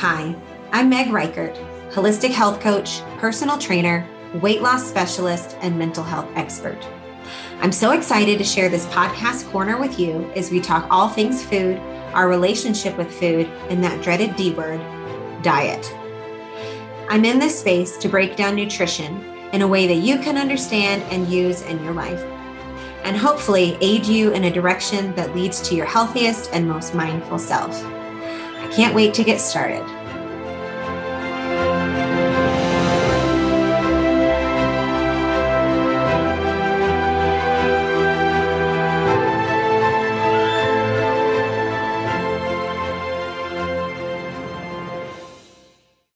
Hi, I'm Meg Reichert, holistic health coach, personal trainer, weight loss specialist, and mental health expert. I'm so excited to share this podcast corner with you as we talk all things food, our relationship with food, and that dreaded D word, diet. I'm in this space to break down nutrition in a way that you can understand and use in your life, and hopefully aid you in a direction that leads to your healthiest and most mindful self. Can't wait to get started.